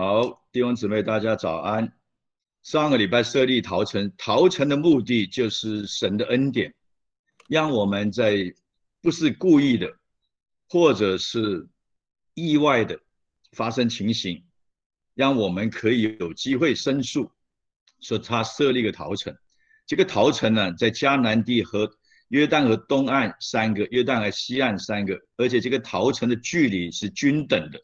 好，弟兄姊妹，大家早安。上个礼拜设立陶城，陶城的目的就是神的恩典，让我们在不是故意的，或者是意外的发生情形，让我们可以有机会申诉，说他设立个陶城。这个陶城呢，在迦南地和约旦河东岸三个，约旦河西岸三个，而且这个陶城的距离是均等的，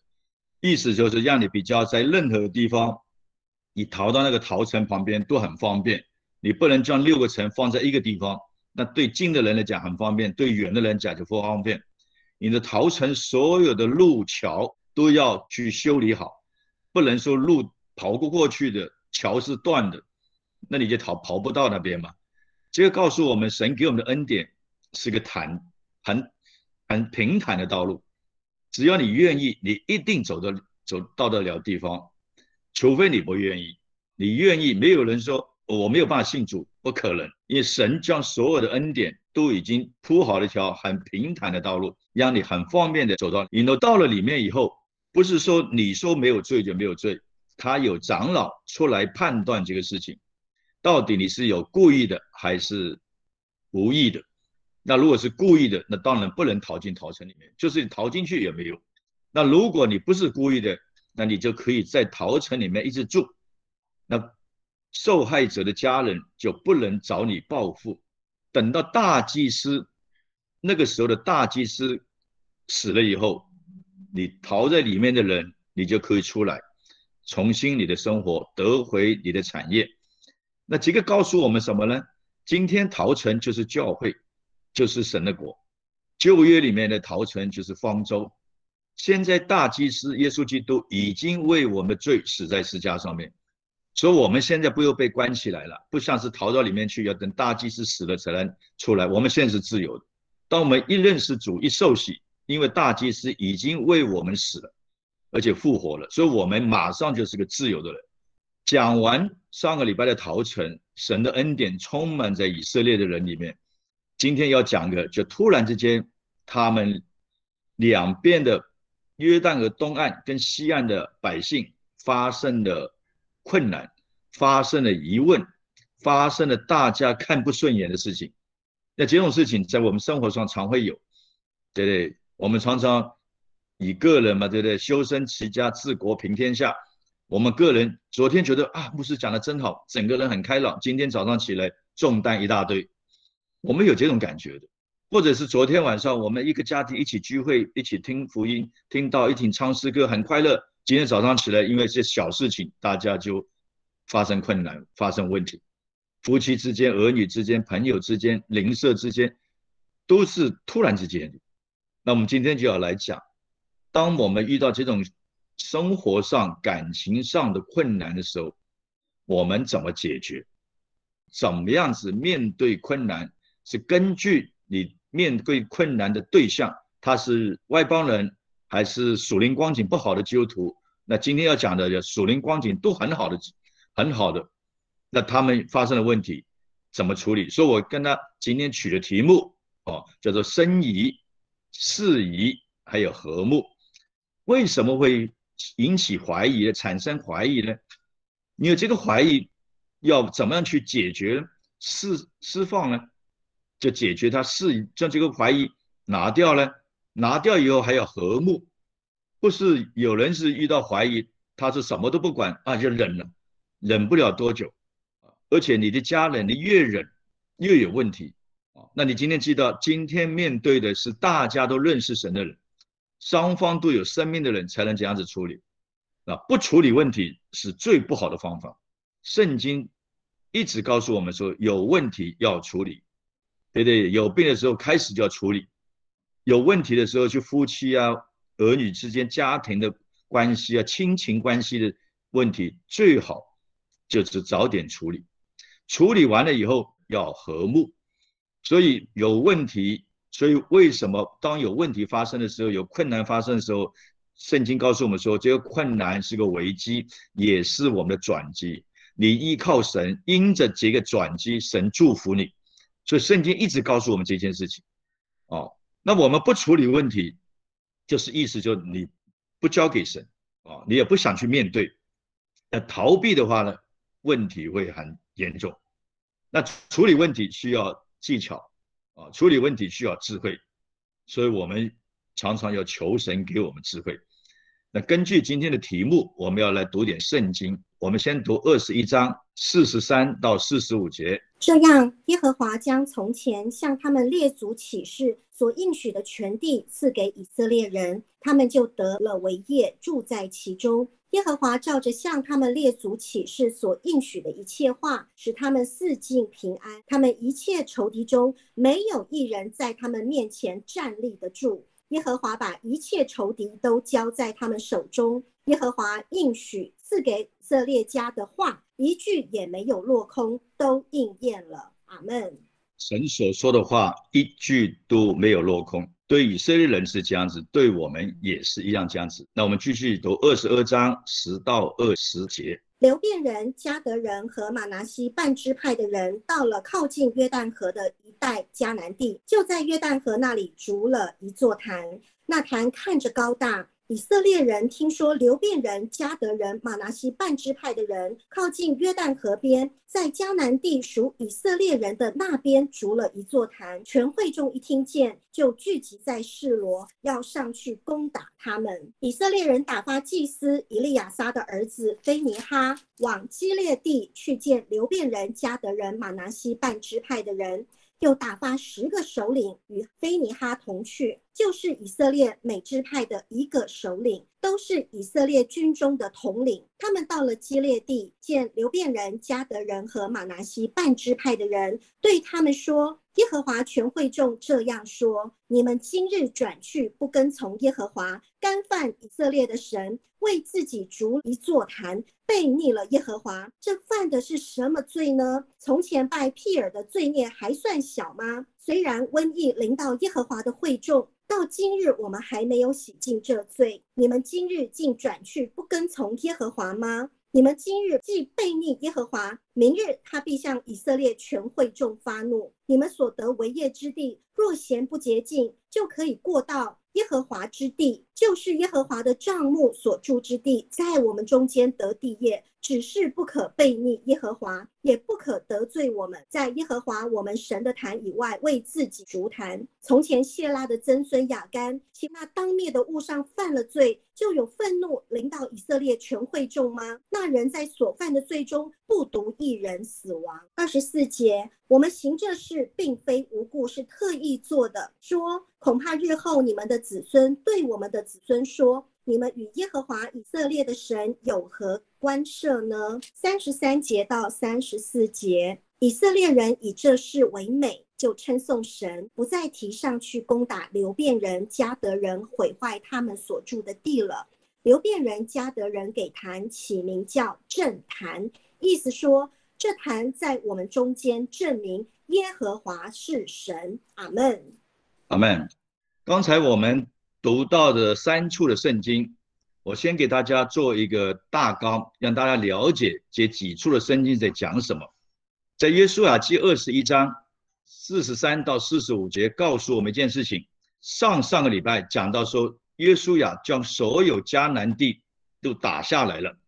意思就是让你比较在任何地方。你逃到那个逃城旁边都很方便，你不能将六个城放在一个地方，那对近的人来讲很方便，对远的人讲就不方便。你的逃城所有的路桥都要去修理好，不能说路跑不过去的桥是断的，那你就逃跑不到那边嘛。这个告诉我们，神给我们的恩典是个坦很很平坦的道路，只要你愿意，你一定走得走到得了地方。除非你不愿意，你愿意，没有人说我没有办法信主，不可能，因为神将所有的恩典都已经铺好了一条很平坦的道路，让你很方便的走到。你都到了里面以后，不是说你说没有罪就没有罪，他有长老出来判断这个事情，到底你是有故意的还是无意的。那如果是故意的，那当然不能逃进逃城里面，就是你逃进去也没有。那如果你不是故意的，那你就可以在陶城里面一直住，那受害者的家人就不能找你报复。等到大祭司那个时候的大祭司死了以后，你逃在里面的人，你就可以出来，重新你的生活，得回你的产业。那这个告诉我们什么呢？今天陶城就是教会，就是神的国。旧约里面的逃城就是方舟。现在大祭司耶稣基督已经为我们罪死在十字架上面，所以我们现在不用被关起来了，不像是逃到里面去，要等大祭司死了才能出来。我们现在是自由的。当我们一认识主，一受洗，因为大祭司已经为我们死了，而且复活了，所以我们马上就是个自由的人。讲完上个礼拜的逃城，神的恩典充满在以色列的人里面。今天要讲的，就突然之间，他们两边的。约旦河东岸跟西岸的百姓发生了困难，发生了疑问，发生了大家看不顺眼的事情。那这种事情在我们生活上常会有，对不对？我们常常以个人嘛，对不对？修身齐家治国平天下。我们个人昨天觉得啊，牧师讲的真好，整个人很开朗。今天早上起来重担一大堆，我们有这种感觉的。或者是昨天晚上我们一个家庭一起聚会，一起听福音，听到一听唱诗歌，很快乐。今天早上起来，因为一些小事情，大家就发生困难，发生问题。夫妻之间、儿女之间、朋友之间、邻舍之间，都是突然之间。那我们今天就要来讲，当我们遇到这种生活上、感情上的困难的时候，我们怎么解决？怎么样子面对困难？是根据你。面对困难的对象，他是外邦人还是属灵光景不好的基督徒？那今天要讲的属灵光景都很好的，很好的。那他们发生的问题怎么处理？所以我跟他今天取的题目哦，叫做生疑、事疑还有和睦。为什么会引起怀疑、产生怀疑呢？你有这个怀疑，要怎么样去解决、释释放呢？就解决他是将这个怀疑拿掉了，拿掉以后还要和睦，不是有人是遇到怀疑，他是什么都不管啊，就忍了，忍不了多久而且你的家人，你越忍越有问题啊。那你今天记得，今天面对的是大家都认识神的人，双方都有生命的人，才能这样子处理啊。不处理问题是最不好的方法。圣经一直告诉我们说，有问题要处理。对对，有病的时候开始就要处理，有问题的时候，就夫妻啊、儿女之间、家庭的关系啊、亲情关系的问题，最好就是早点处理。处理完了以后要和睦，所以有问题，所以为什么当有问题发生的时候，有困难发生的时候，圣经告诉我们说，这个困难是个危机，也是我们的转机。你依靠神，因着这个转机，神祝福你。所以圣经一直告诉我们这件事情，哦，那我们不处理问题，就是意思就你不交给神，哦，你也不想去面对，那逃避的话呢，问题会很严重。那处理问题需要技巧啊，处理问题需要智慧，所以我们常常要求神给我们智慧。那根据今天的题目，我们要来读点圣经。我们先读二十一章四十三到四十五节。这样，耶和华将从前向他们列祖起誓所应许的全地赐给以色列人，他们就得了为业，住在其中。耶和华照着向他们列祖起誓所应许的一切话，使他们四境平安。他们一切仇敌中没有一人在他们面前站立得住。耶和华把一切仇敌都交在他们手中。耶和华应许赐给以色列家的话，一句也没有落空，都应验了。阿门。神所说的话，一句都没有落空。对以色列人是这样子，对我们也是一样这样子。那我们继续读二十二章十到二十节。流变人、加德人和马拿西半支派的人，到了靠近约旦河的一带迦南地，就在约旦河那里筑了一座坛。那坛看着高大。以色列人听说流变人、加德人、马拿西半支派的人靠近约旦河边，在迦南地属以色列人的那边筑了一座坛。全会众一听见，就聚集在示罗，要上去攻打他们。以色列人打发祭司以利亚撒的儿子菲尼哈往基列地去见流变人、加德人、马拿西半支派的人。又打发十个首领与非尼哈同去，就是以色列每支派的一个首领，都是以色列军中的统领。他们到了基列地，见流变人、加德人和马拿西半支派的人，对他们说：“耶和华全会众这样说：你们今日转去，不跟从耶和华，干犯以色列的神。”为自己逐一座坛，背逆了耶和华，这犯的是什么罪呢？从前拜庇尔的罪孽还算小吗？虽然瘟疫临到耶和华的会众，到今日我们还没有洗净这罪。你们今日竟转去不跟从耶和华吗？你们今日既背逆耶和华，明日他必向以色列全会众发怒。你们所得为业之地，若嫌不洁净，就可以过到。耶和华之地，就是耶和华的帐幕所住之地，在我们中间得地业。只是不可背逆耶和华，也不可得罪我们，在耶和华我们神的坛以外为自己筑坛。从前谢拉的曾孙雅干，其那当灭的物上犯了罪，就有愤怒临到以色列全会众吗？那人在所犯的罪中不独一人死亡。二十四节，我们行这事并非无故，是特意做的。说恐怕日后你们的子孙对我们的子孙说。你们与耶和华以色列的神有何关涉呢？三十三节到三十四节，以色列人以这事为美，就称颂神，不再提上去攻打流变人、加德人，毁坏他们所住的地了。流变人、加德人给坛起名叫正坛，意思说这坛在我们中间证明耶和华是神。阿门。阿门。刚才我们。读到的三处的圣经，我先给大家做一个大纲，让大家了解这几处的圣经在讲什么。在约书亚记二十一章四十三到四十五节，告诉我们一件事情：上上个礼拜讲到说，约书亚将所有迦南地都打下来了。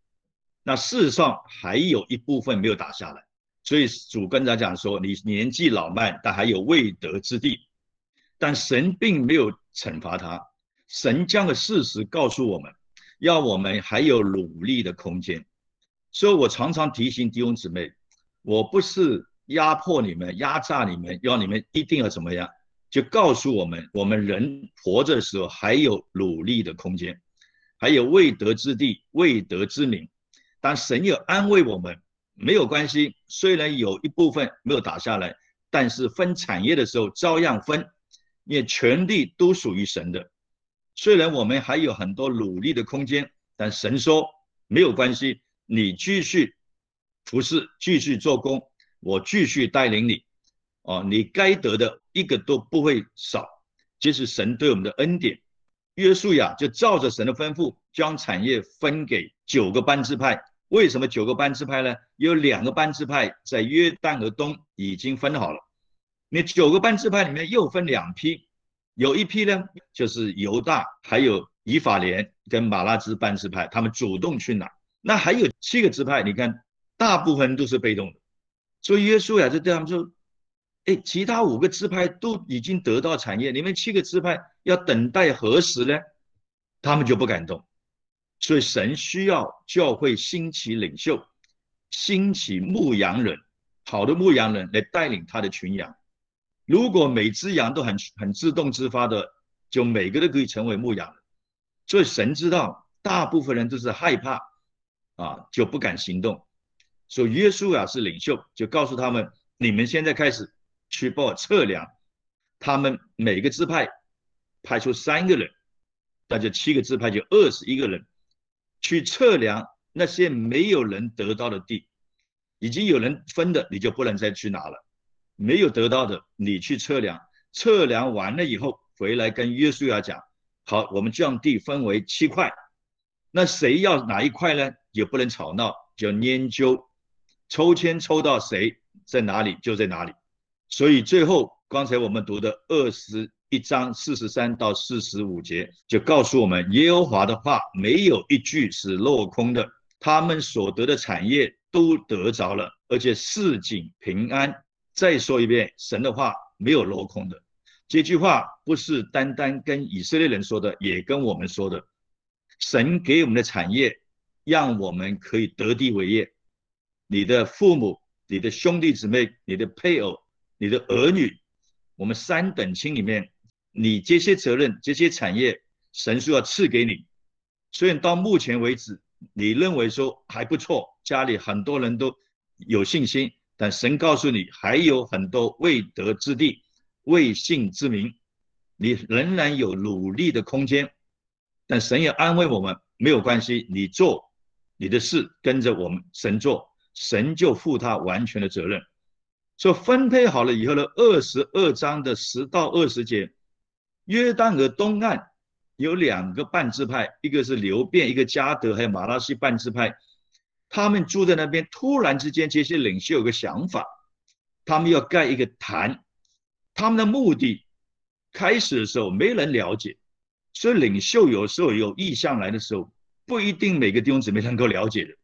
那事实上还有一部分没有打下来，所以主跟他讲说：“你年纪老迈，但还有未得之地。”但神并没有惩罚他。神将的事实告诉我们，要我们还有努力的空间。所以我常常提醒弟兄姊妹，我不是压迫你们、压榨你们，要你们一定要怎么样，就告诉我们，我们人活着的时候还有努力的空间，还有未得之地、未得之名。但神要安慰我们，没有关系，虽然有一部分没有打下来，但是分产业的时候照样分，因为全地都属于神的。虽然我们还有很多努力的空间，但神说没有关系，你继续服侍，继续做工，我继续带领你。哦，你该得的一个都不会少，这是神对我们的恩典。约书亚就照着神的吩咐，将产业分给九个班支派。为什么九个班支派呢？有两个班支派在约旦河东已经分好了，你九个班支派里面又分两批。有一批呢，就是犹大，还有以法莲跟马拉兹班支派，他们主动去拿。那还有七个支派，你看大部分都是被动的。所以约书亚就对他们说：“哎，其他五个支派都已经得到产业，你们七个支派要等待何时呢？”他们就不敢动。所以神需要教会兴起领袖，兴起牧羊人，好的牧羊人来带领他的群羊。如果每只羊都很很自动自发的，就每个都可以成为牧羊人。所以神知道，大部分人都是害怕，啊，就不敢行动。所以约书亚是领袖，就告诉他们：你们现在开始去帮我测量，他们每个支派派出三个人，那就七个支派就二十一个人。去测量那些没有人得到的地，已经有人分的，你就不能再去拿了。没有得到的，你去测量，测量完了以后回来跟约书亚讲：好，我们将地分为七块。那谁要哪一块呢？也不能吵闹，就研究，抽签抽到谁在哪里就在哪里。所以最后刚才我们读的二十。一章四十三到四十五节就告诉我们，耶和华的话没有一句是落空的，他们所得的产业都得着了，而且市井平安。再说一遍，神的话没有落空的。这句话不是单单跟以色列人说的，也跟我们说的。神给我们的产业，让我们可以得地为业。你的父母、你的兄弟姊妹、你的配偶、你的儿女，我们三等亲里面。你这些责任、这些产业，神说要赐给你。虽然到目前为止，你认为说还不错，家里很多人都有信心，但神告诉你还有很多未得之地、未信之民，你仍然有努力的空间。但神也安慰我们，没有关系，你做你的事，跟着我们神做，神就负他完全的责任。说分配好了以后呢，二十二章的十到二十节。约旦河东岸有两个半支派，一个是流变，一个加德，还有马拉西半支派。他们住在那边，突然之间，这些领袖有个想法，他们要盖一个坛。他们的目的，开始的时候没人了解，所以领袖有时候有意向来的时候，不一定每个弟兄姊妹能够了解的。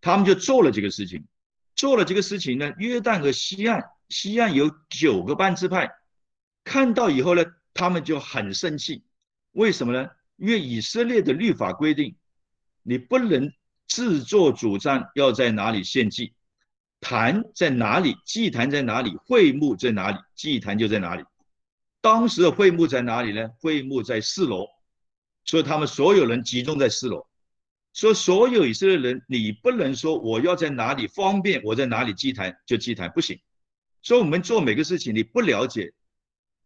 他们就做了这个事情，做了这个事情呢。约旦和西岸，西岸有九个半支派，看到以后呢。他们就很生气，为什么呢？因为以色列的律法规定，你不能自作主张要在哪里献祭，坛在哪里，祭坛在哪里，会幕在哪里，祭坛就在哪里。当时的会幕在哪里呢？会幕在四楼，所以他们所有人集中在四楼。说所有以色列人，你不能说我要在哪里方便，我在哪里祭坛就祭坛，不行。所以我们做每个事情，你不了解。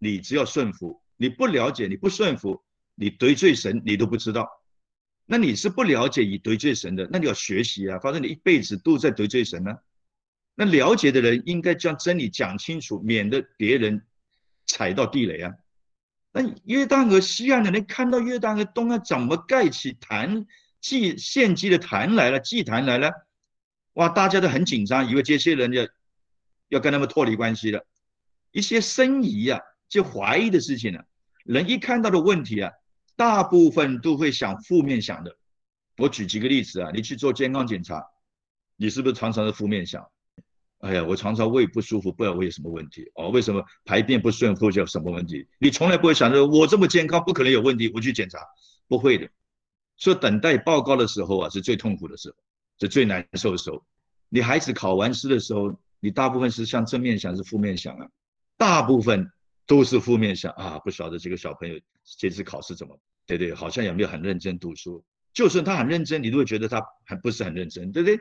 你只要顺服，你不了解，你不顺服，你得罪神，你都不知道。那你是不了解以得罪神的，那你要学习啊！反正你一辈子都在得罪神呢。那了解的人应该将真理讲清楚，免得别人踩到地雷啊。那约旦河西岸的人看到约旦河东岸怎么盖起坛祭献祭的坛来了，祭坛来了，哇，大家都很紧张，以为这些人要要跟他们脱离关系了，一些生疑啊。就怀疑的事情呢，人一看到的问题啊，大部分都会想负面想的。我举几个例子啊，你去做健康检查，你是不是常常是负面想？哎呀，我常常胃不舒服，不知道我有什么问题哦？为什么排便不顺，或者有什么问题？你从来不会想着我这么健康，不可能有问题，我去检查，不会的。所以等待报告的时候啊，是最痛苦的时候，是最难受的时候。你孩子考完试的时候，你大部分是向正面想，是负面想啊？大部分。都是负面想啊，不晓得这个小朋友这次考试怎么，对对，好像也没有很认真读书。就算他很认真，你都会觉得他还不是很认真，对不对？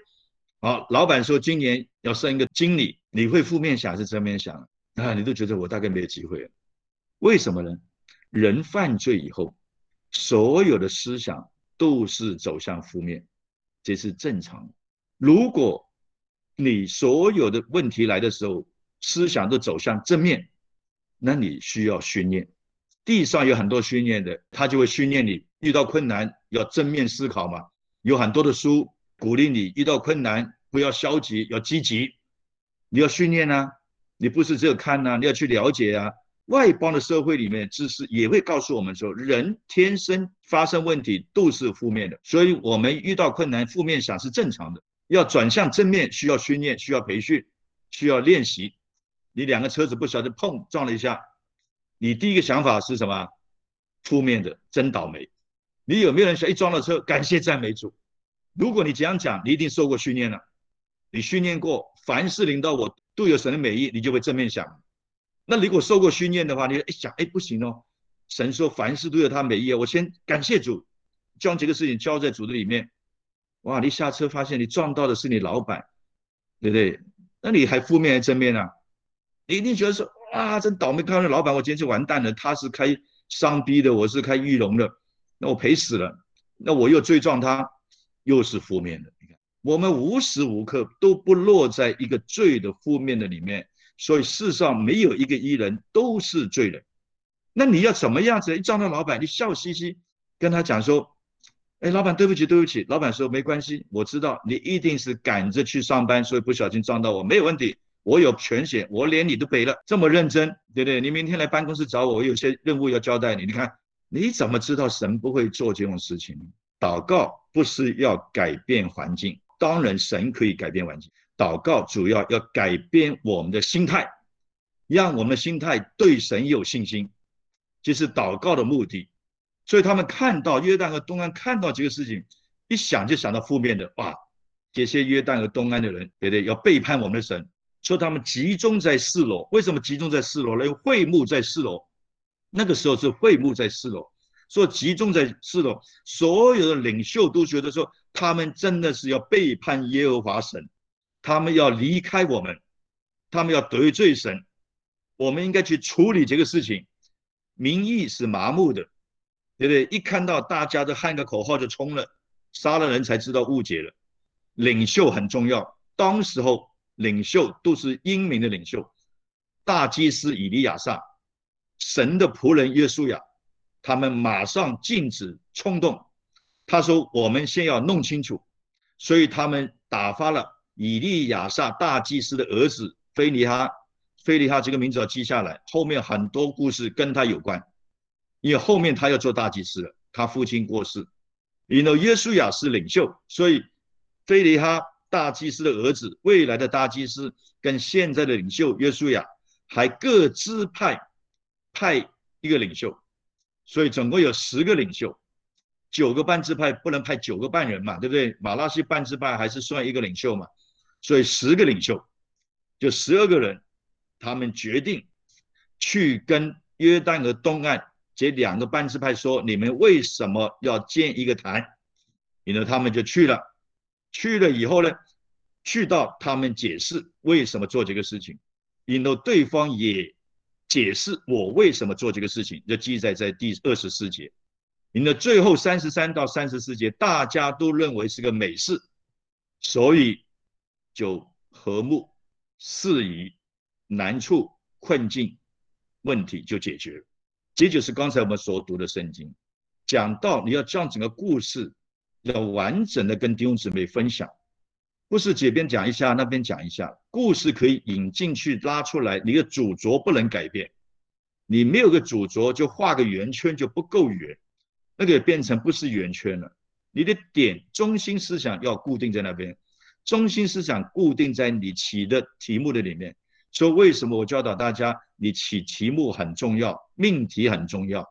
好，老板说今年要升一个经理，你会负面想还是正面想啊？你都觉得我大概没有机会了。为什么呢？人犯罪以后，所有的思想都是走向负面，这是正常。如果你所有的问题来的时候，思想都走向正面。那你需要训练，地上有很多训练的，他就会训练你遇到困难要正面思考嘛。有很多的书鼓励你遇到困难不要消极，要积极。你要训练啊，你不是只有看呐，你要去了解啊。外邦的社会里面，知识也会告诉我们说，人天生发生问题都是负面的，所以我们遇到困难，负面想是正常的。要转向正面，需要训练，需要培训，需要练习。你两个车子不晓得碰撞了一下，你第一个想法是什么？负面的，真倒霉。你有没有人想一撞到车，感谢赞美主？如果你这样讲，你一定受过训练了。你训练过，凡事领到我都有神的美意，你就会正面想。那如果受过训练的话，你一想，哎，不行哦，神说凡事都有他美意，我先感谢主，将这个事情交在主的里面。哇，你下车发现你撞到的是你老板，对不对？那你还负面还是正面呢？你一定觉得说，啊，真倒霉，看到老板，我今天就完蛋了。他是开商逼的，我是开玉龙的，那我赔死了。那我又追撞他，又是负面的。你看，我们无时无刻都不落在一个罪的负面的里面。所以世上没有一个艺人都是罪人，那你要怎么样子？一撞到老板，你笑嘻嘻跟他讲说：“哎，老板，对不起，对不起。”老板说：“没关系，我知道你一定是赶着去上班，所以不小心撞到我，没有问题。我有全险，我连你都赔了。这么认真，对不对？你明天来办公室找我，我有些任务要交代你。你看，你怎么知道神不会做这种事情？祷告不是要改变环境，当然神可以改变环境。”祷告主要要改变我们的心态，让我们的心态对神有信心，这是祷告的目的。所以他们看到约旦和东安看到这个事情，一想就想到负面的，哇，这些约旦和东安的人，对不对？要背叛我们的神，说他们集中在四楼。为什么集中在四楼呢？因为会幕在四楼，那个时候是会幕在四楼，说集中在四楼，所有的领袖都觉得说，他们真的是要背叛耶和华神。他们要离开我们，他们要得罪神，我们应该去处理这个事情。民意是麻木的，对不对？一看到大家都喊个口号就冲了，杀了人才知道误解了。领袖很重要，当时候领袖都是英明的领袖，大祭司以利亚撒，神的仆人约书亚，他们马上禁止冲动。他说：“我们先要弄清楚。”所以他们打发了。以利亚撒大祭司的儿子菲尼哈，菲尼哈这个名字要记下来，后面很多故事跟他有关，因为后面他要做大祭司了，他父亲过世，因为约书亚是领袖，所以菲尼哈大祭司的儿子，未来的大祭司跟现在的领袖约书亚还各自派派一个领袖，所以总共有十个领袖，九个半支派不能派九个半人嘛，对不对？马拉西半支派还是算一个领袖嘛。所以十个领袖，就十二个人，他们决定去跟约旦河东岸这两个半支派说：“你们为什么要建一个坛？”然后他们就去了。去了以后呢，去到他们解释为什么做这个事情，引到对方也解释我为什么做这个事情，就记载在第二十四节。引到最后三十三到三十四节，大家都认为是个美事，所以。就和睦、适宜、难处、困境、问题就解决了。这就是刚才我们所读的圣经，讲到你要将整个故事要完整的跟弟兄姊妹分享，不是这边讲一下，那边讲一下。故事可以引进去拉出来，你的主轴不能改变。你没有个主轴，就画个圆圈就不够圆，那个也变成不是圆圈了。你的点中心思想要固定在那边。中心思想固定在你起的题目的里面，说为什么我教导大家，你起题目很重要，命题很重要，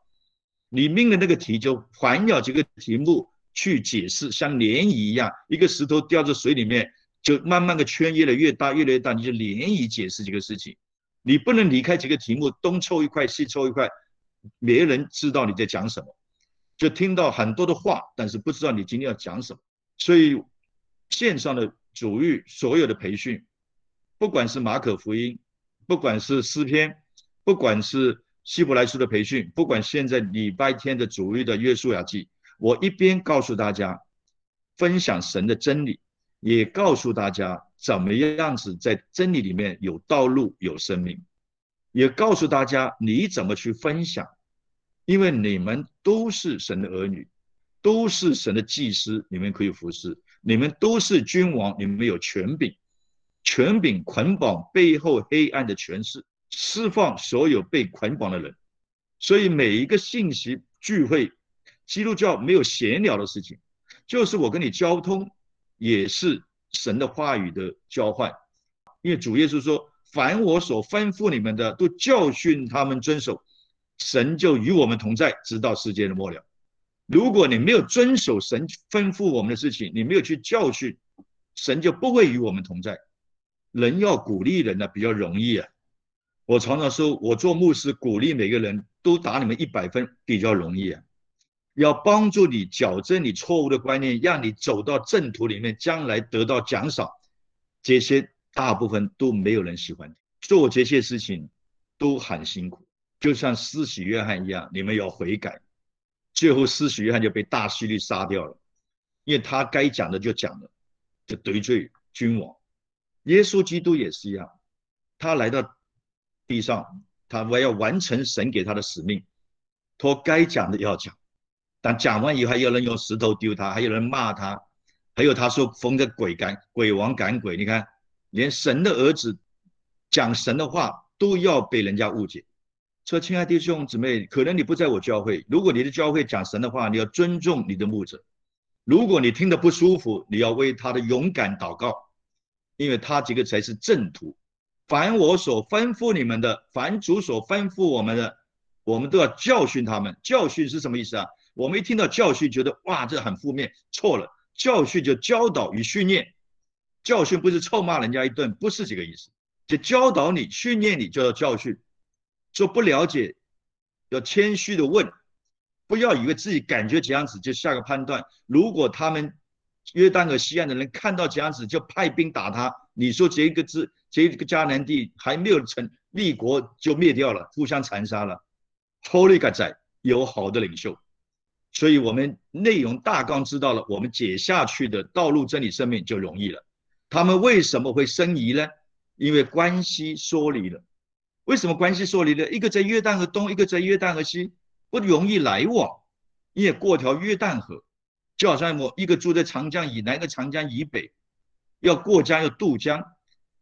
你命的那个题就环绕这个题目去解释，像涟漪一样，一个石头掉在水里面，就慢慢的圈越来越大，越来越大，你就涟漪解释这个事情，你不能离开这个题目，东抽一块，西抽一块，没人知道你在讲什么，就听到很多的话，但是不知道你今天要讲什么，所以线上的。主日所有的培训，不管是马可福音，不管是诗篇，不管是希伯来书的培训，不管现在礼拜天的主日的约书亚记，我一边告诉大家分享神的真理，也告诉大家怎么样子在真理里面有道路、有生命，也告诉大家你怎么去分享，因为你们都是神的儿女，都是神的祭司，你们可以服侍。你们都是君王，你们有权柄，权柄捆绑背后黑暗的权势，释放所有被捆绑的人。所以每一个信息聚会，基督教没有闲聊的事情，就是我跟你交通，也是神的话语的交换。因为主耶稣说：“凡我所吩咐你们的，都教训他们遵守，神就与我们同在，直到世界的末了。”如果你没有遵守神吩咐我们的事情，你没有去教训，神就不会与我们同在。人要鼓励人呢，比较容易啊。我常常说，我做牧师鼓励每个人都打你们一百分比较容易啊。要帮助你矫正你错误的观念，让你走到正途里面，将来得到奖赏，这些大部分都没有人喜欢。做这些事情都很辛苦，就像施洗约翰一样，你们要悔改。最后，施洗约翰就被大希律杀掉了，因为他该讲的就讲了，就得罪君王。耶稣基督也是一样，他来到地上，他我要完成神给他的使命，他该讲的要讲，但讲完以后，还有人用石头丢他，还有人骂他，还有他说封着鬼赶鬼王赶鬼，你看，连神的儿子讲神的话都要被人家误解。说，亲爱的弟兄姊妹，可能你不在我教会。如果你的教会讲神的话，你要尊重你的牧者。如果你听得不舒服，你要为他的勇敢祷告，因为他这个才是正途。凡我所吩咐你们的，凡主所吩咐我们的，我们都要教训他们。教训是什么意思啊？我们一听到教训，觉得哇，这很负面，错了。教训就教导与训练，教训不是臭骂人家一顿，不是这个意思。就教导你、训练你，就要教训。说不了解，要谦虚的问，不要以为自己感觉这样子就下个判断。如果他们约旦和西岸的人看到这样子就派兵打他，你说这个字这个迦南地还没有成立国就灭掉了，互相残杀了。Holy God 在有好的领袖，所以我们内容大纲知道了，我们解下去的道路真理生命就容易了。他们为什么会生疑呢？因为关系疏离了。为什么关系疏离了？一个在约旦河东，一个在约旦河西，不容易来往。你也过条约旦河，就好像我一个住在长江以南，一个长江以北，要过江要渡江，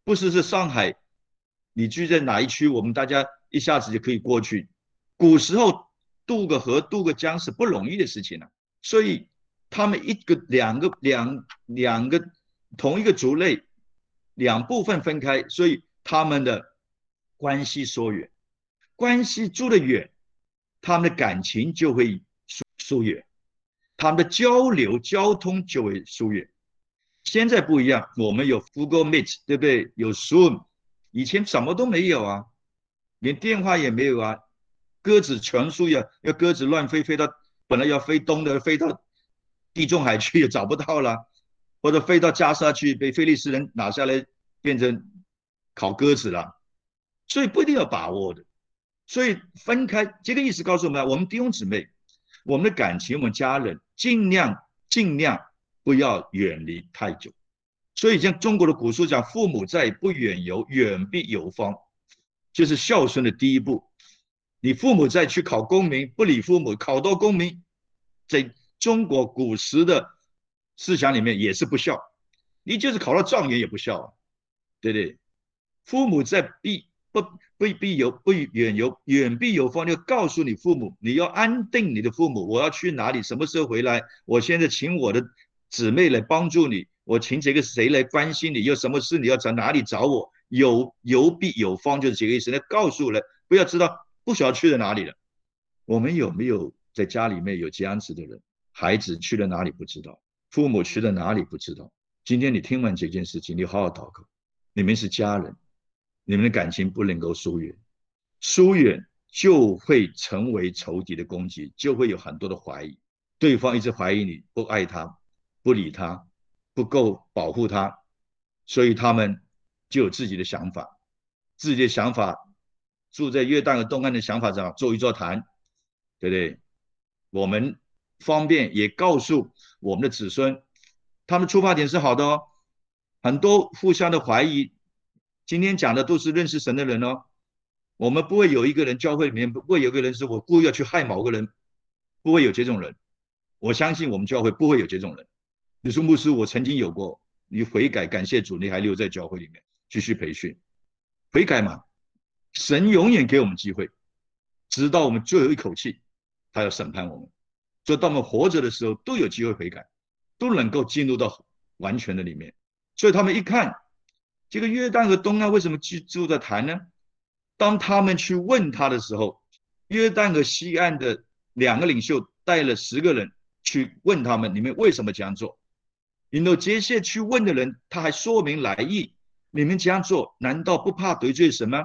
不是是上海，你居在哪一区，我们大家一下子就可以过去。古时候渡个河、渡个江是不容易的事情了，所以他们一个、两个、两两个同一个族类，两部分分开，所以他们的。关系疏远，关系住得远，他们的感情就会疏疏远，他们的交流交通就会疏远。现在不一样，我们有 Google Meet，对不对？有 Zoom，以前什么都没有啊，连电话也没有啊。鸽子全书呀，要鸽子乱飞，飞到本来要飞东的，飞到地中海去也找不到了，或者飞到加沙去，被菲利斯人拿下来变成烤鸽子了。所以不一定要把握的，所以分开这个意思告诉我们：我们弟兄姊妹，我们的感情，我们家人，尽量尽量不要远离太久。所以像中国的古书讲，父母在，不远游，远必有方，就是孝顺的第一步。你父母再，去考功名，不理父母，考到功名，在中国古时的思想里面也是不孝。你就是考到状元也不孝啊，对不对？父母在必。不不必有不远游远必有方，就告诉你父母，你要安定你的父母。我要去哪里，什么时候回来？我现在请我的姊妹来帮助你，我请这个谁来关心你？有什么事你要找哪里找我？有有必有方，就是这个意思。那告诉了，不要知道不晓得去了哪里了。我们有没有在家里面有这样子的人？孩子去了哪里不知道，父母去了哪里不知道。今天你听完这件事情，你好好祷告。你们是家人。你们的感情不能够疏远，疏远就会成为仇敌的攻击，就会有很多的怀疑。对方一直怀疑你不爱他，不理他，不够保护他，所以他们就有自己的想法，自己的想法住在约旦和东岸的想法上做一座坛，对不对？我们方便也告诉我们的子孙，他们出发点是好的哦，很多互相的怀疑。今天讲的都是认识神的人哦，我们不会有一个人教会里面不会有个人是我故意要去害某个人，不会有这种人。我相信我们教会不会有这种人。你说牧师，我曾经有过，你悔改，感谢主，你还留在教会里面继续培训，悔改嘛，神永远给我们机会，直到我们最后一口气，他要审判我们。所以，当我们活着的时候，都有机会悔改，都能够进入到完全的里面。所以，他们一看这个约旦和东岸为什么居住在谈呢？当他们去问他的时候，约旦和西岸的两个领袖带了十个人去问他们：你们为什么这样做？引导接下去问的人，他还说明来意：你们这样做难道不怕得罪神吗？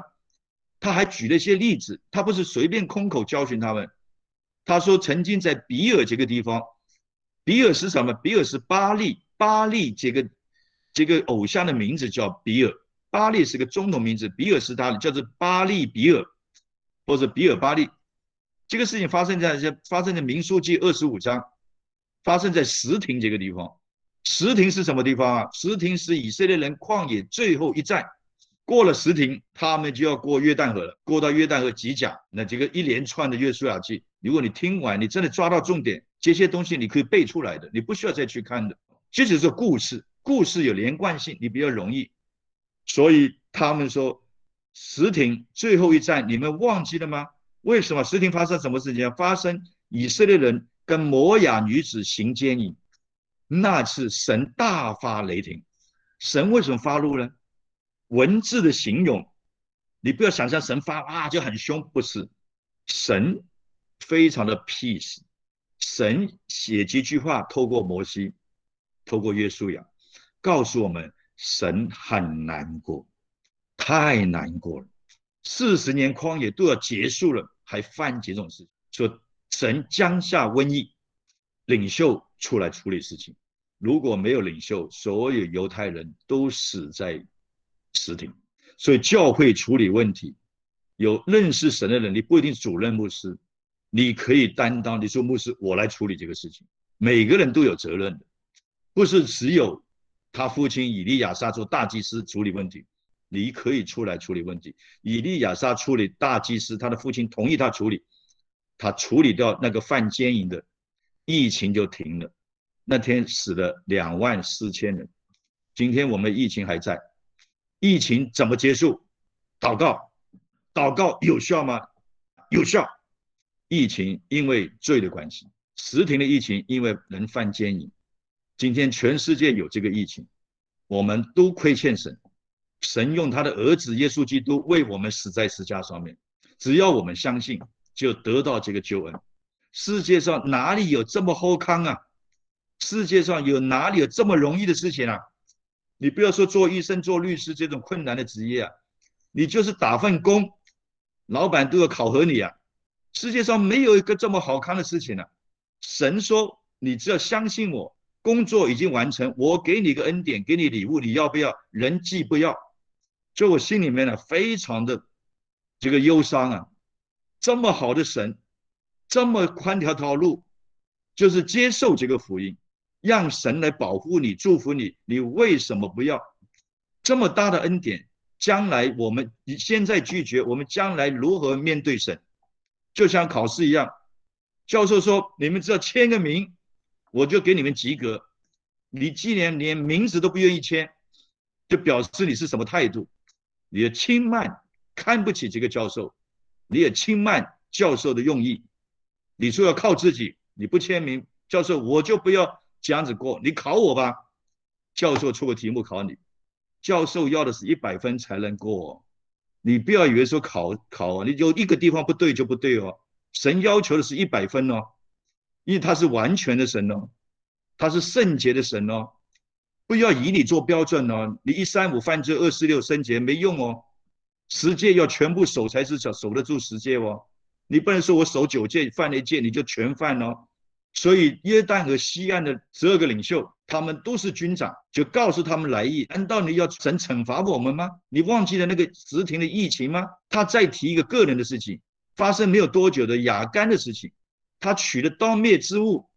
他还举了一些例子，他不是随便空口教训他们。他说，曾经在比尔这个地方，比尔是什么？比尔是巴利，巴利这个这个偶像的名字叫比尔，巴利是个中统名字，比尔是他的，叫做巴利比尔，或者比尔巴利。这个事情发生在发生在民书记二十五章，发生在石亭这个地方。石亭是什么地方啊？石亭是以色列人旷野最后一站。过了石亭，他们就要过约旦河了。过到约旦河几甲，那这个一连串的约书亚记，如果你听完，你真的抓到重点，这些东西你可以背出来的，你不需要再去看的。这只是故事，故事有连贯性，你比较容易。所以他们说，石亭最后一站，你们忘记了吗？为什么石亭发生什么事情？发生以色列人跟摩雅女子行奸淫，那次神大发雷霆。神为什么发怒呢？文字的形容，你不要想象神发啊就很凶，不是，神非常的 peace，神写几句话，透过摩西，透过约书亚，告诉我们神很难过，太难过了，四十年旷野都要结束了，还犯这种事，说神降下瘟疫，领袖出来处理事情，如果没有领袖，所有犹太人都死在。实体，所以教会处理问题，有认识神的人，你不一定主任牧师，你可以担当。你说牧师，我来处理这个事情。每个人都有责任的，不是只有他父亲以利亚撒做大祭司处理问题，你可以出来处理问题。以利亚撒处理大祭司，他的父亲同意他处理，他处理掉那个犯奸淫的，疫情就停了。那天死了两万四千人，今天我们疫情还在。疫情怎么结束？祷告，祷告有效吗？有效。疫情因为罪的关系，实停的疫情因为人犯奸淫。今天全世界有这个疫情，我们都亏欠神。神用他的儿子耶稣基督为我们死在十架上面，只要我们相信，就得到这个救恩。世界上哪里有这么好康啊？世界上有哪里有这么容易的事情啊？你不要说做医生、做律师这种困难的职业啊，你就是打份工，老板都要考核你啊。世界上没有一个这么好看的事情了。神说：“你只要相信我，工作已经完成，我给你个恩典，给你礼物，你要不要？人既不要，就我心里面呢，非常的这个忧伤啊。这么好的神，这么宽条条路，就是接受这个福音。”让神来保护你、祝福你，你为什么不要这么大的恩典？将来我们你现在拒绝，我们将来如何面对神？就像考试一样，教授说：“你们只要签个名，我就给你们及格。”你既然连名字都不愿意签，就表示你是什么态度？你的轻慢，看不起这个教授，你也轻慢教授的用意。你说要靠自己，你不签名，教授我就不要。这样子过，你考我吧。教授出个题目考你，教授要的是一百分才能过。你不要以为说考考，你有一个地方不对就不对哦。神要求的是一百分哦，因为他是完全的神哦，他是圣洁的神哦。不要以你做标准哦，你一三五犯罪，二四六圣洁没用哦。十戒要全部守才是守守得住十戒哦。你不能说我守九戒犯了一戒你就全犯哦。所以约旦和西岸的十二个领袖，他们都是军长，就告诉他们来意。难道你要神惩罚我们吗？你忘记了那个石亭的疫情吗？他再提一个个人的事情，发生没有多久的雅干的事情，他取了当灭之物。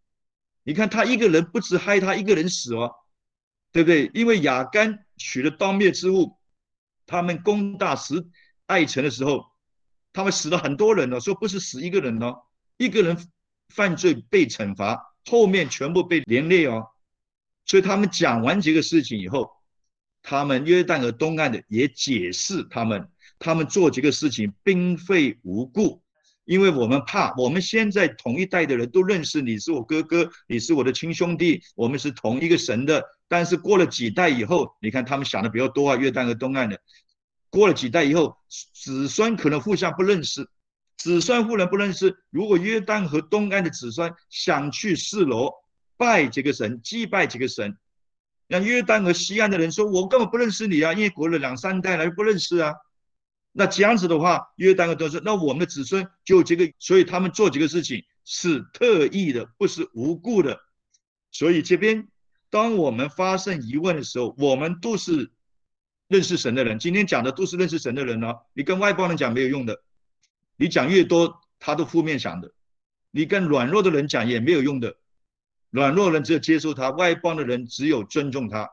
你看他一个人不止害他一个人死哦，对不对？因为雅干取了当灭之物，他们攻打十爱城的时候，他们死了很多人哦，说不是死一个人哦，一个人。犯罪被惩罚，后面全部被连累哦。所以他们讲完这个事情以后，他们约旦河东岸的也解释他们他们做这个事情并非无故，因为我们怕我们现在同一代的人都认识你是我哥哥，你是我的亲兄弟，我们是同一个神的。但是过了几代以后，你看他们想的比较多啊，约旦和东岸的。过了几代以后，子孙可能互相不认识，子孙互人不认识。如果约旦和东岸的子孙想去示罗拜这个神，祭拜这个神，那约旦和西岸的人说：“我根本不认识你啊，因为过了两三代了不认识啊。”那这样子的话，约旦和都说：“那我们的子孙就这个，所以他们做这个事情是特意的，不是无故的。所以这边，当我们发生疑问的时候，我们都是。”认识神的人，今天讲的都是认识神的人哦。你跟外邦人讲没有用的，你讲越多，他都负面想的。你跟软弱的人讲也没有用的，软弱人只有接受他，外邦的人只有尊重他。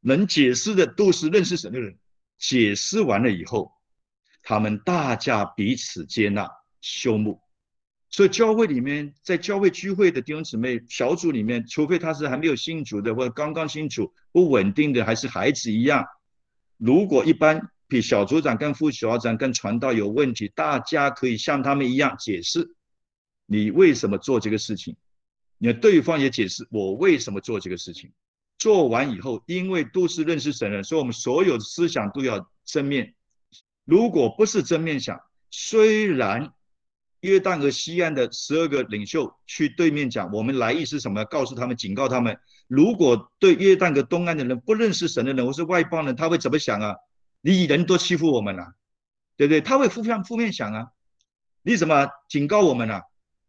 能解释的都是认识神的人，解释完了以后，他们大家彼此接纳、修睦。所以教会里面，在教会聚会的弟兄姊妹小组里面，除非他是还没有信主的，或者刚刚信主不稳定的，还是孩子一样。如果一般比小组长跟副小组长跟传道有问题，大家可以像他们一样解释你为什么做这个事情，你对方也解释我为什么做这个事情。做完以后，因为都是认识神人，所以我们所有的思想都要正面。如果不是正面想，虽然约旦和西岸的十二个领袖去对面讲我们来意是什么，告诉他们，警告他们。如果对约旦和东岸的人不认识神的人，或是外邦人，他会怎么想啊？你人都欺负我们了，对不对？他会负面负面想啊？你怎么警告我们呢？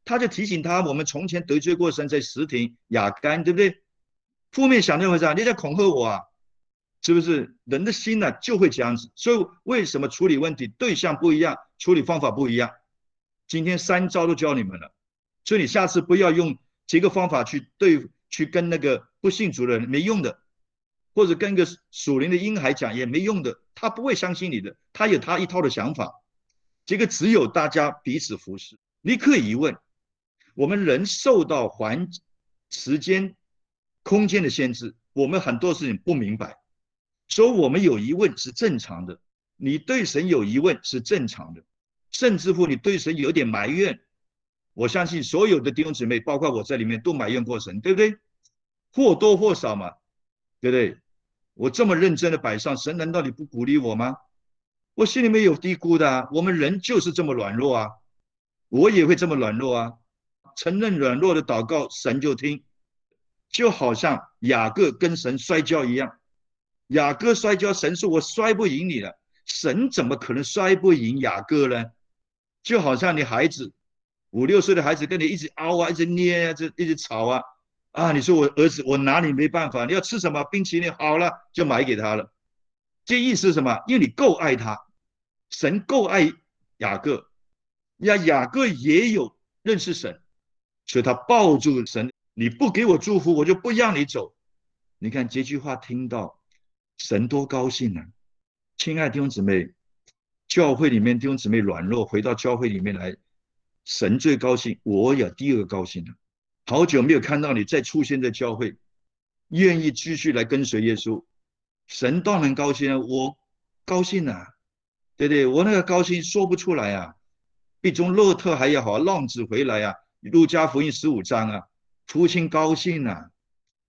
他就提醒他，我们从前得罪过神，在石亭、雅干，对不对？负面想那回事啊？你在恐吓我啊？是不是？人的心呢就会这样子。所以为什么处理问题对象不一样，处理方法不一样？今天三招都教你们了，所以你下次不要用这个方法去对。去跟那个不信主的人没用的，或者跟个属灵的婴孩讲也没用的，他不会相信你的，他有他一套的想法。这个只有大家彼此服侍。你可以疑问，我们人受到环时间、空间的限制，我们很多事情不明白，所以我们有疑问是正常的。你对神有疑问是正常的，甚至乎你对神有点埋怨。我相信所有的弟兄姊妹，包括我在里面，都埋怨过神，对不对？或多或少嘛，对不对？我这么认真的摆上，神难道你不鼓励我吗？我心里面有嘀咕的啊。我们人就是这么软弱啊，我也会这么软弱啊。承认软弱的祷告，神就听。就好像雅各跟神摔跤一样，雅各摔跤，神说我摔不赢你了，神怎么可能摔不赢雅各呢？就好像你孩子。五六岁的孩子跟你一直嗷啊，一直捏啊，就一直吵啊，啊！你说我儿子，我拿你没办法。你要吃什么冰淇淋？好了，就买给他了。这意思是什么？因为你够爱他，神够爱雅各，呀，雅各也有认识神，所以他抱住神。你不给我祝福，我就不让你走。你看这句话听到，神多高兴啊！亲爱的弟兄姊妹，教会里面弟兄姊妹软弱，回到教会里面来。神最高兴，我也第二个高兴了。好久没有看到你再出现在教会，愿意继续来跟随耶稣，神当然高兴啊，我高兴啊，对不对？我那个高兴说不出来啊，比中洛特还要好，浪子回来啊，路加福音十五章啊，父亲高兴啊。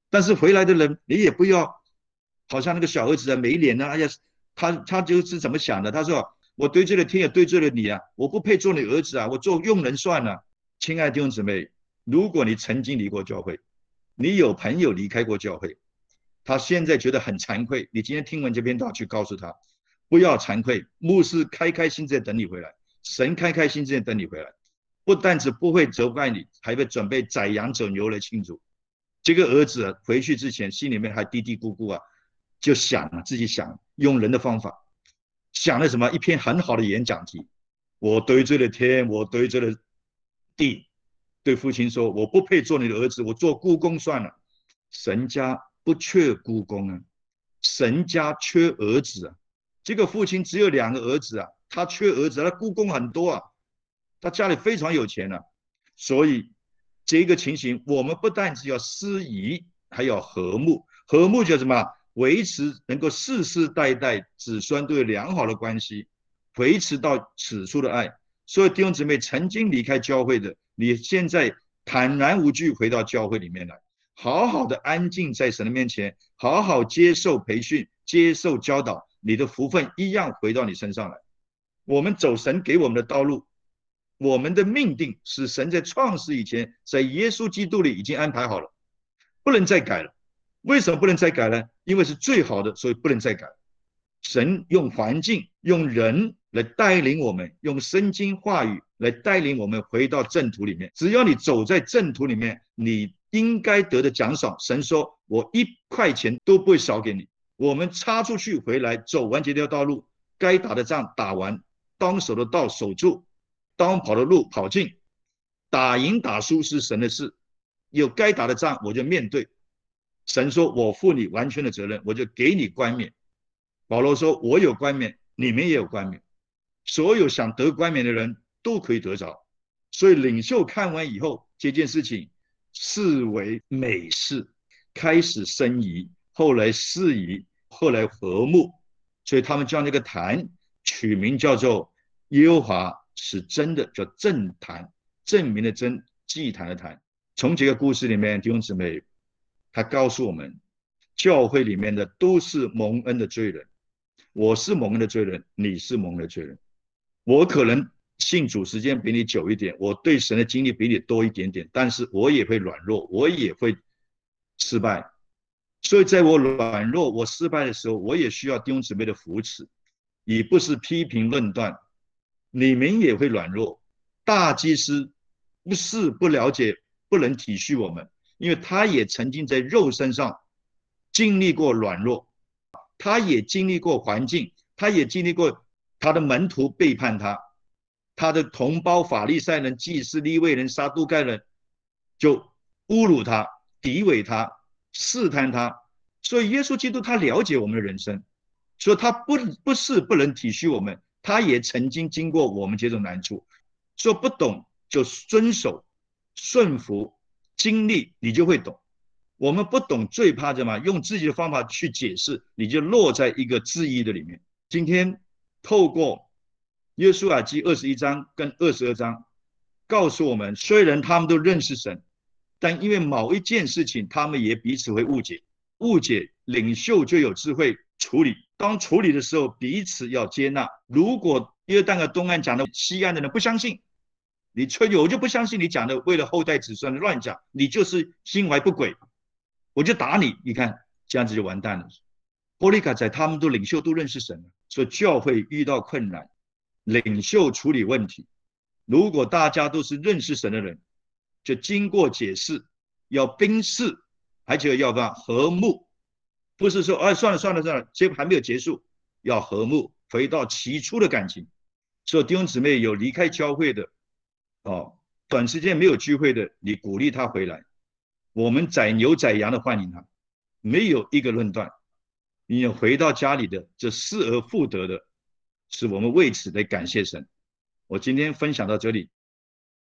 但是回来的人，你也不要，好像那个小儿子啊，没脸啊，哎呀，他他就是怎么想的？他说。我对罪了天，也对罪了你啊！我不配做你儿子啊！我做佣人算了。亲爱的弟兄姊妹，如果你曾经离过教会，你有朋友离开过教会，他现在觉得很惭愧。你今天听完这篇道，去告诉他，不要惭愧。牧师开开心在等你回来，神开开心在等你回来。不但是不会责怪你，还会准备宰羊走牛来庆祝。这个儿子回去之前，心里面还嘀嘀咕咕啊，就想啊，自己想用人的方法。想了什么？一篇很好的演讲题。我得罪了天，我得罪了地，对父亲说：“我不配做你的儿子，我做故宫算了。”神家不缺故宫啊，神家缺儿子啊。这个父亲只有两个儿子啊，他缺儿子，他故宫很多啊，他家里非常有钱啊。所以这个情形，我们不但只要思仪，还要和睦。和睦叫什么？维持能够世世代代子孙都有良好的关系，维持到此处的爱。所有弟兄姊妹曾经离开教会的，你现在坦然无惧回到教会里面来，好好的安静在神的面前，好好接受培训，接受教导，你的福分一样回到你身上来。我们走神给我们的道路，我们的命定是神在创世以前，在耶稣基督里已经安排好了，不能再改了。为什么不能再改呢？因为是最好的，所以不能再改。神用环境、用人。来带领我们用圣经话语来带领我们回到正途里面。只要你走在正途里面，你应该得的奖赏，神说：“我一块钱都不会少给你。”我们插出去回来，走完这条道路，该打的仗打完，当守的道守住，当跑的路跑尽，打赢打输是神的事。有该打的仗，我就面对。神说：“我负你完全的责任，我就给你冠冕。”保罗说：“我有冠冕，你们也有冠冕。”所有想得冠冕的人都可以得着，所以领袖看完以后，这件事情视为美事，开始申疑，后来释疑，后来和睦，所以他们将这个坛取名叫做耶和华是真的，叫正坛，证明的真，祭坛的坛。从这个故事里面，弟兄姊妹，他告诉我们，教会里面的都是蒙恩的罪人，我是蒙恩的罪人，你是蒙恩的罪人。我可能信主时间比你久一点，我对神的经历比你多一点点，但是我也会软弱，我也会失败。所以在我软弱、我失败的时候，我也需要弟兄姊妹的扶持，以不是批评论断。你们也会软弱，大祭司不是不了解、不能体恤我们，因为他也曾经在肉身上经历过软弱，他也经历过环境，他也经历过。他的门徒背叛他，他的同胞法利赛人、祭司、利未人、撒都盖人就侮辱他、诋毁他、试探他。所以耶稣基督他了解我们的人生，说他不不是不能体恤我们，他也曾经经过我们这种难处。说不懂就遵守、顺服、经历，你就会懂。我们不懂最怕什么？用自己的方法去解释，你就落在一个质疑的里面。今天。透过约书亚记二十一章跟二十二章，告诉我们，虽然他们都认识神，但因为某一件事情，他们也彼此会误解。误解领袖就有智慧处理。当处理的时候，彼此要接纳。如果约旦河东岸讲的西岸的人不相信，你吹牛，我就不相信你讲的，为了后代子孙乱讲，你就是心怀不轨，我就打你。你看这样子就完蛋了。波利卡在他们都领袖都认识神。说教会遇到困难，领袖处理问题。如果大家都是认识神的人，就经过解释，要冰释，而且要把和睦，不是说哎算了算了算了，结果还没有结束，要和睦，回到起初的感情。所以弟兄姊妹有离开教会的，哦，短时间没有聚会的，你鼓励他回来。我们宰牛宰羊的欢迎他，没有一个论断。你回到家里的这失而复得的，是我们为此得感谢神。我今天分享到这里。